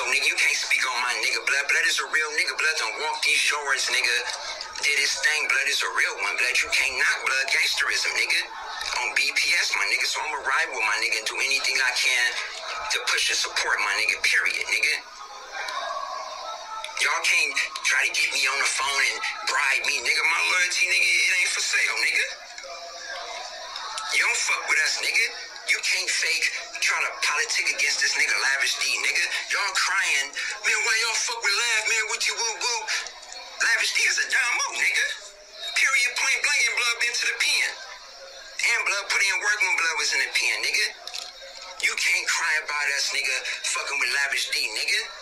So nigga, you can't speak on my nigga blood. Blood is a real nigga. Blood don't walk these shores, nigga. Did his thing. Blood is a real one. Blood, you can't knock blood gangsterism, nigga. On BPS, my nigga. So I'ma ride with my nigga and do anything I can to push and support my nigga. Period, nigga. Y'all can't try to get me on the phone and bribe me, nigga. My loyalty, nigga, it ain't for sale, nigga. You don't fuck with us, nigga. You can't fake try to politic against this nigga Lavish D, nigga. Y'all crying, man, why y'all fuck with Lav, man, with you woo woo? Lavish D is a damo, nigga. Period, point blank, and blood been to the pen. And blood put in work when blood was in the pen, nigga. You can't cry about us, nigga, fucking with Lavish D, nigga.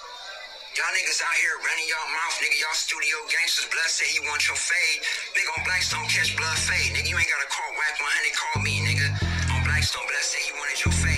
Y'all niggas out here running y'all mouth, nigga. Y'all studio gangsters. Blood say he want your fade. Nigga on Blackstone catch blood fade. Nigga, you ain't gotta call Wack 100, call me, nigga. On Blackstone, blood say he wanted your fade. Fade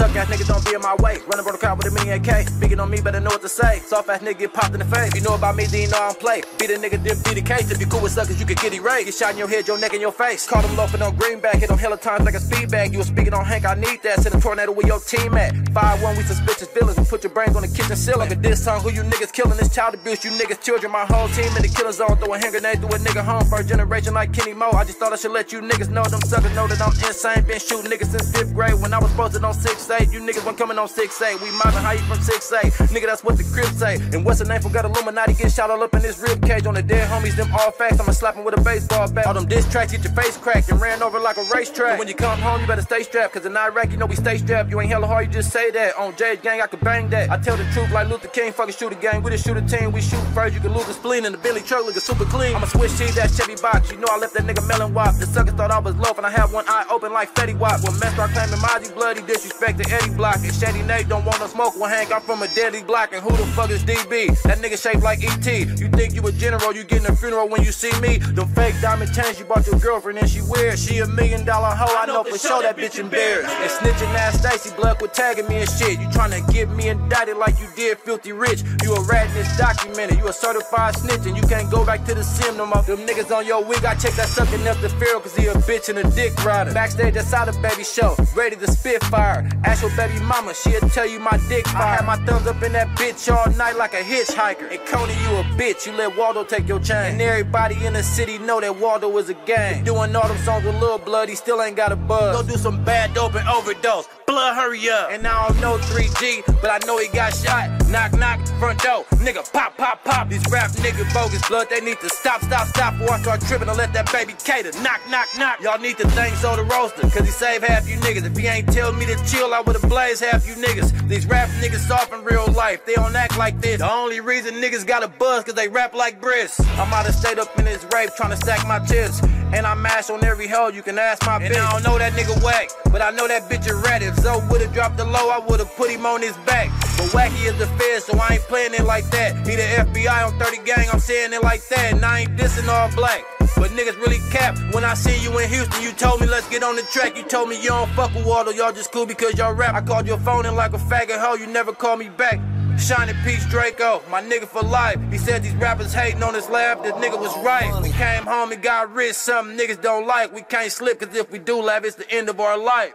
Suck ass niggas don't be in my way. Running for the crowd with a million K. Speaking on me, better know what to say. Soft ass nigga get popped in the face. You know about me, then you know I don't play. Be the nigga, then be the case. If you cool with suckers, you can get erased. Get shot in your head, your neck, and your face. Caught him loafing on greenback. Hit him hella times like a speed bag. You was speaking on Hank, I need that. Send a tornado with your team at. 5-1, we suspicious villains. We put your brains on the kitchen ceiling. Like a diss song, who you niggas killing? This child abuse, you niggas children. My whole team in the killer zone. Throw a hand grenades through a nigga home. First generation like Kenny Mo. I just thought I should let you niggas know. Them suckers know that I'm insane. Been shooting niggas since fifth grade. When I was posted on 6-8. You niggas weren't coming on 6-8. We mobbing how you from 6-8. Nigga, that's what the crib say. And what's the name for God Illuminati? Get shot all up in this rib cage on the dead homies. Them all facts. I'ma slap with a baseball bat. All them diss tracks, get your face cracked and ran over like a racetrack. But when you come home, you better stay strapped. Cause in Iraq, you know we stay strapped. You ain't hella hard, you just say that. On J's gang, I could bang that. I tell the truth like Luther King, fucking shoot a gang. We the shooter team, we shoot first. You can lose a spleen in the Billy truck looking super clean. I'ma switch cheese, that Chevy box. You know I left that nigga melon wop. The suckers thought I was loaf and I had one eye open like Fetty Wap. When Mess start claiming Mozzy bloody disrespect to Eddie Block. And Shady Nate don't wanna smoke with Hank. I'm from a deadly block. And who the fuck is DB? That nigga shaped like ET. You think you a general, you getting a funeral when you see me. Them fake diamond chains you bought your girlfriend and she weird. She a million dollar hoe. I know for sure that bitch embarrassed. And snitching ass Stacy Blood with tagging me and shit. You tryna get me indicted like you did Philthy Rich. You a rat in this documented. You a certified snitch and you can't go back to the sim no more. Them niggas on your wig, I check that sucking up the Pharaoh cause he a bitch and a dick rider. Backstage outside the baby show, ready to spit fire. Ask your baby mama, she'll tell you my dick fire. I had my thumbs up in that bitch all night like a hitchhiker. And Coney, you a bitch, you let Waldo take your chain. And everybody in the city know that Waldo is a gang. Doing all them songs with Lil Blood, he still ain't got a buzz. Go do some bad dope and overdose. Blood, hurry up. And I don't know 3G, but I know he got shot. Knock, knock, front door. Nigga, pop, pop, pop. These rap niggas bogus blood, they need to stop, stop, stop before I start tripping and let that baby cater. Knock, knock, knock. Y'all need to thank Soda Roaster, cause he saved half you niggas. If he ain't tell me to chill, I would've blazed half you niggas. These rap niggas soft in real life, they don't act like this. The only reason niggas got a buzz, cause they rap like Briss. I'm out of state up in this rape, trying to stack my chips. And I mash on every hell, you can ask my and bitch. I don't know that nigga whack, but I know that bitch a rat. If Zoe would've dropped the low, I would've put him on his back. But wacky is the fed, so I ain't playing it like that. He the FBI on 30 gang, I'm saying it like that. And I ain't dissing all black. But niggas really cap. When I see you in Houston, you told me let's get on the track. You told me you don't fuck with Waldo, y'all just cool because y'all rap. I called your phone in like a faggot hoe, you never called me back. Shining Peace Draco, my nigga for life. He said these rappers hating on his lab, this nigga was right. We came home and got rich, something niggas don't like. We can't slip, cause if we do laugh, it's the end of our life.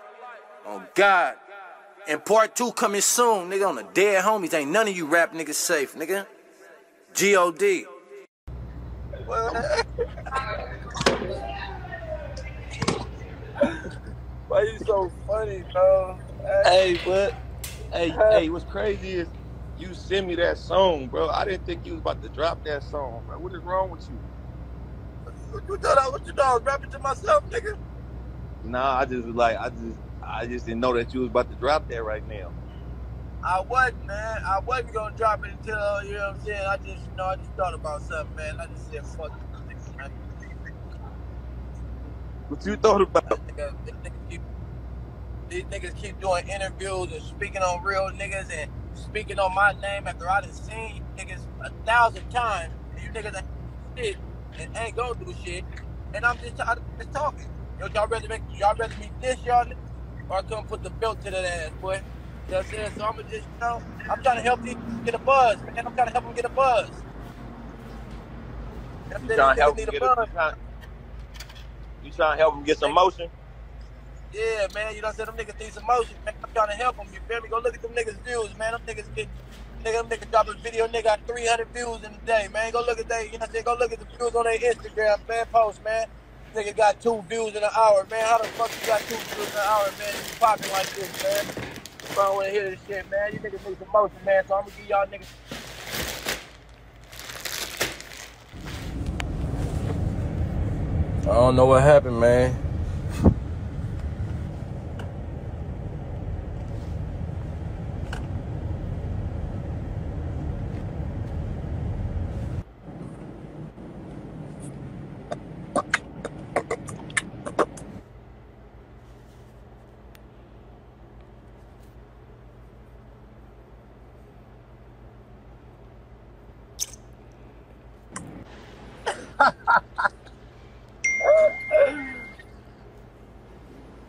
Oh God. And part two coming soon, nigga, on the dead homies. Ain't none of you rap niggas safe, nigga. G-O-D. Why you so funny, bro? Hey, what? hey, hey, what's crazy is you sent me that song, bro. I didn't think you was about to drop that song, bro. What is wrong with you? What you thought I, was you thought I was rapping to myself, nigga? Nah, I just was like I just I just didn't know that you was about to drop that right now. I wasn't, man. I wasn't gonna drop it until you know what I'm saying. I just, you know, I just thought about something, man. I just said, fuck. What you thought about? Nigga, these niggas keep, these niggas keep doing interviews and speaking on real niggas and speaking on my name after I done seen you niggas a thousand times. And you niggas ain't shit and ain't gonna do shit. And I'm just, I'm just talking. Yo, y'all rather make, y'all rather me this y'all niggas or I come put the belt to that ass, boy. You know what I'm saying? So I'm just, you know, I'm trying to help these get a buzz, man. I'm trying to help them get a buzz. You know what I'm saying? You trying to help them get a a, buzz. you trying, to help him get some motion? Yeah, man, you know what I'm saying? Them niggas need some motion, man. I'm trying to help them, you feel me? Go look at them niggas' views, man. Them niggas get, nigga, them niggas drop a video, nigga got 300 views in a day, man. Go look at they, you know what I'm saying? Go look at the views on their Instagram, man, post, man. Nigga got two views in an hour, man. How the fuck you got two views in an hour, man? You popping like this, man. I don't wanna hear this shit, man. You niggas need some motion, man. So I'm gonna give y'all niggas I don't know what happened, man.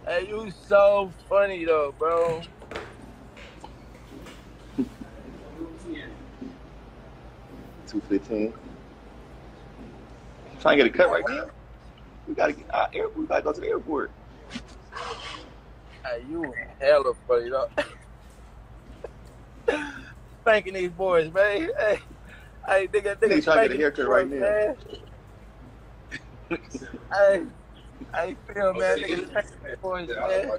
Hey, you so funny though, bro. Two fifteen. Trying to get a cut right now. We gotta get uh, air, We gotta go to the airport. Hey, you hella funny though. Spanking these boys, man. Hey, hey, nigga, nigga, Nigga trying to get a haircut right now. Hey, hey, feel, man, nigga, spanking these boys, man.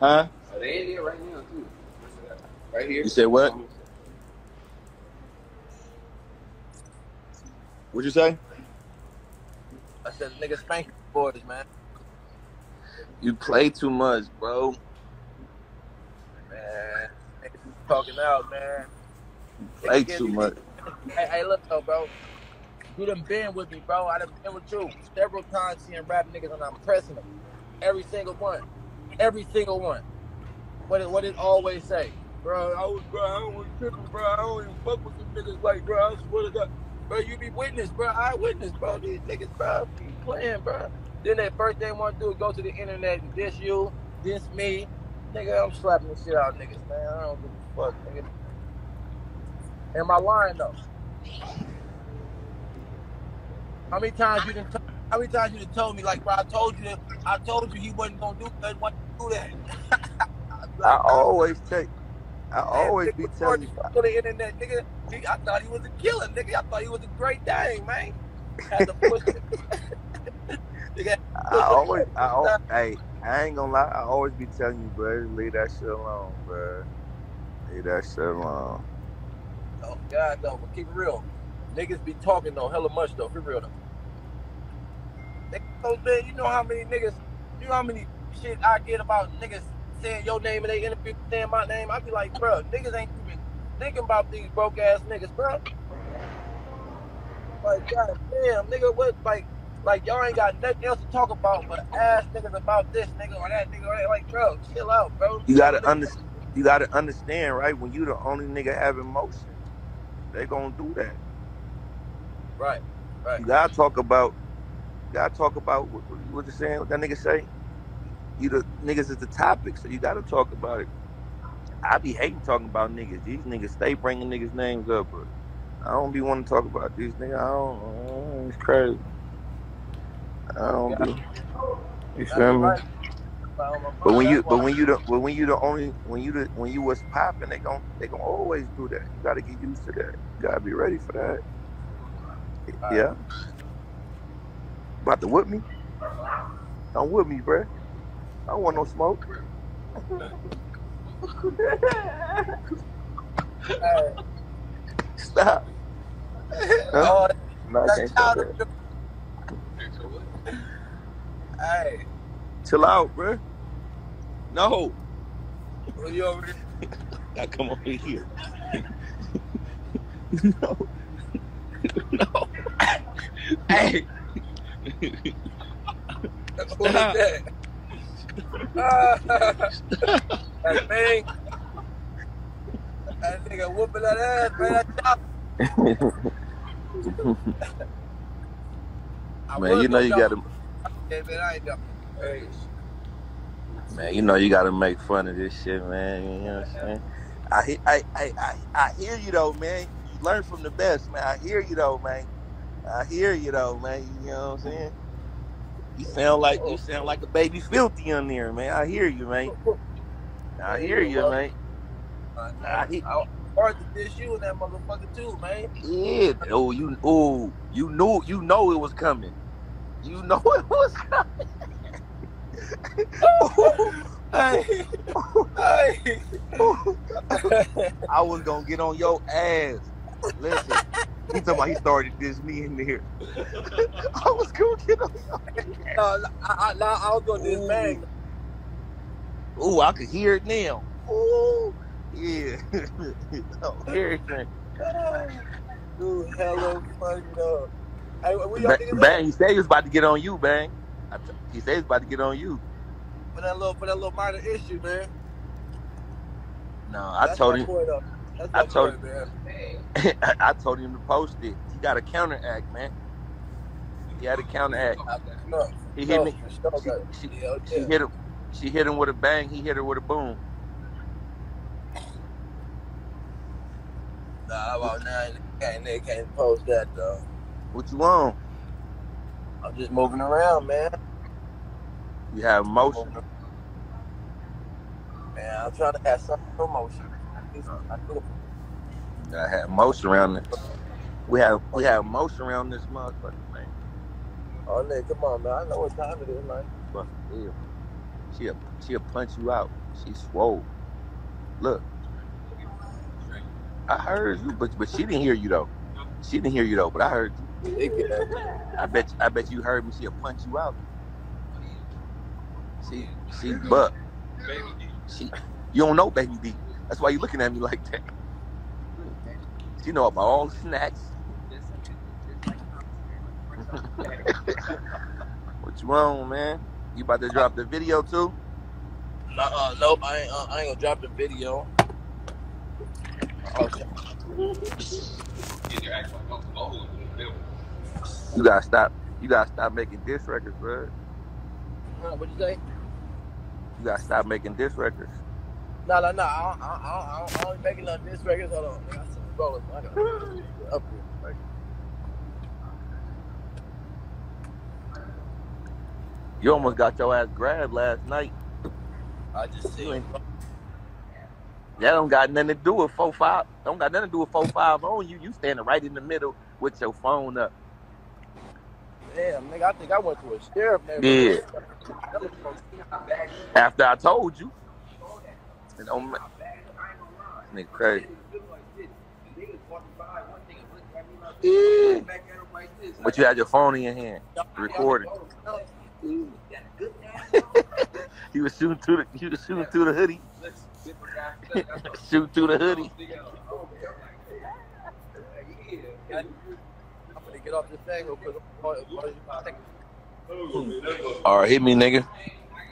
Huh? They in there right now too. Right here. You said what? What'd you say? I said, nigga, spanking boys, man. You play too much, bro. Man, niggas talking out, man. Play Nigga, too you- much. Hey, hey, look though, bro. You done been with me, bro. I done been with you several times seeing rap niggas and I'm pressing them. Every single one. Every single one. What it what it always say? Bro, I was bro, I don't want bro. I don't even fuck with them niggas like bro. I swear to God. Bro, you be witness, bro. I witness, bro. These niggas, bro, be playing, bro. Then that first thing want to do is go to the internet and diss you, diss me. Nigga, I'm slapping the shit out of niggas, man. I don't give a fuck, nigga. Am I lying though? How many times you done t- how many times you done told me like bro I told you that I told you he wasn't gonna do that wasn't do that. I always take. I always be telling you. on the internet, nigga. He- I thought he was a killer, nigga. I thought he was a great thing, man. Had to push it. nigga, I always. I al- hey. I ain't gonna lie. I always be telling you, bro. Leave that shit alone, bro. Leave that shit alone. oh God no, but keep it real. Niggas be talking though hella much though, for real though. So, man, you know how many niggas, you know how many shit I get about niggas saying your name and they interview saying my name. I be like, bro, niggas ain't even thinking about these broke ass niggas, bro. Like, god damn, nigga, what, like, like y'all ain't got nothing else to talk about but ask niggas about this nigga or that nigga or that. Like, bro, chill out, bro. You gotta understand. You gotta understand, right? When you the only nigga having motion, they gonna do that. Right, right. You gotta talk about. You gotta talk about what, what you saying. What that nigga say? You the niggas is the topic, so you gotta talk about it. I be hating talking about niggas. These niggas stay bringing niggas names up, but I don't be wanting to talk about these niggas. I don't. It's crazy. I don't be. You feel me? But when you, but when you the, but when you the only, when you the, when you was popping, they gon' they gon' always do that. You gotta get used to that. You gotta be ready for that. Yeah. About to whip me? Don't whip me, bruh. I don't want no smoke. Stop. oh, No, I can't stop that. Hey, Chill out, bruh. No. well, you over there? I come over here. no. no. hey. Who is that? that thing. That nigga whooping that ass, man. That. I Man, you know you gotta man, I ain't. Hey, Man, you know you gotta make fun of this shit, man. You know what I'm saying? I, I, I, I, I hear you though, man. You learn from the best, man. I hear you though, man. I hear you though, man. You know what I'm saying? You sound like you oh. sound like a baby filthy on there, man. I hear you, man. I hear you, man. I hear, hard to dish you and that motherfucker too, man. yeah. Oh, you oh, you knew you know it was coming. You know it was coming. Hey, hey. I was gonna get on your ass. Listen, he talking about he started this me in there. I was gonna get on your No, I, I, no, I was gonna this bang. Ooh, I could hear it now. Ooh, yeah. oh, everything. Dude, hella funny though. Hey, we Ba- Bang, he said he was about to get on you, Bang. He said he was about to get on you. for that little for that little minor issue, man. No, I That's told him. That's I told- man. I, told him to post it. He got a counteract, man. He had a counteract. No, He hit no, me. sure, She, she, Yeah, she yeah. hit him. She hit him with a bang. He hit her with a boom. Nah, about now? Can't, they can't post that though. What you want? I'm just moving around, man. You have motion. Man, I'm trying to have some promotion. I had motion around this. We have we have motion around this motherfucker, man. Oh, nigga, come on, man. I know what time it is, man. Fuck yeah. She'll she'll punch you out. She swole. Look. I heard you, but but she didn't hear you though. She didn't hear you though, but I heard you. I bet I bet you heard me. She'll punch you out. She she but she you don't know baby D. That's why you looking at me like that. You know about all the snacks. what you want, man? You about to drop the video too? uh, nope, I ain't, uh, I ain't gonna drop the video. Oh, shit. You gotta stop. You gotta stop making diss records, bro. Huh, What'd you say? You gotta stop making diss records. No, no, no. I don't, I don't, I don't, I don't be making none of this records. Hold on. I got some rollers. I got up here. Right. You almost got your ass grabbed last night. I just see. That don't got nothing to do with four five. Don't got nothing to do with four five on you. You standing right in the middle with your phone up. Damn, nigga, I think I went to a sheriff Yeah. After I told you. It don't crazy. Yeah. But you had your phone in your hand, recording. He was shooting through the. He was shooting through the hoodie. Shoot through the hoodie. I'm gonna get off this thing real quick. All right, hit me, nigga.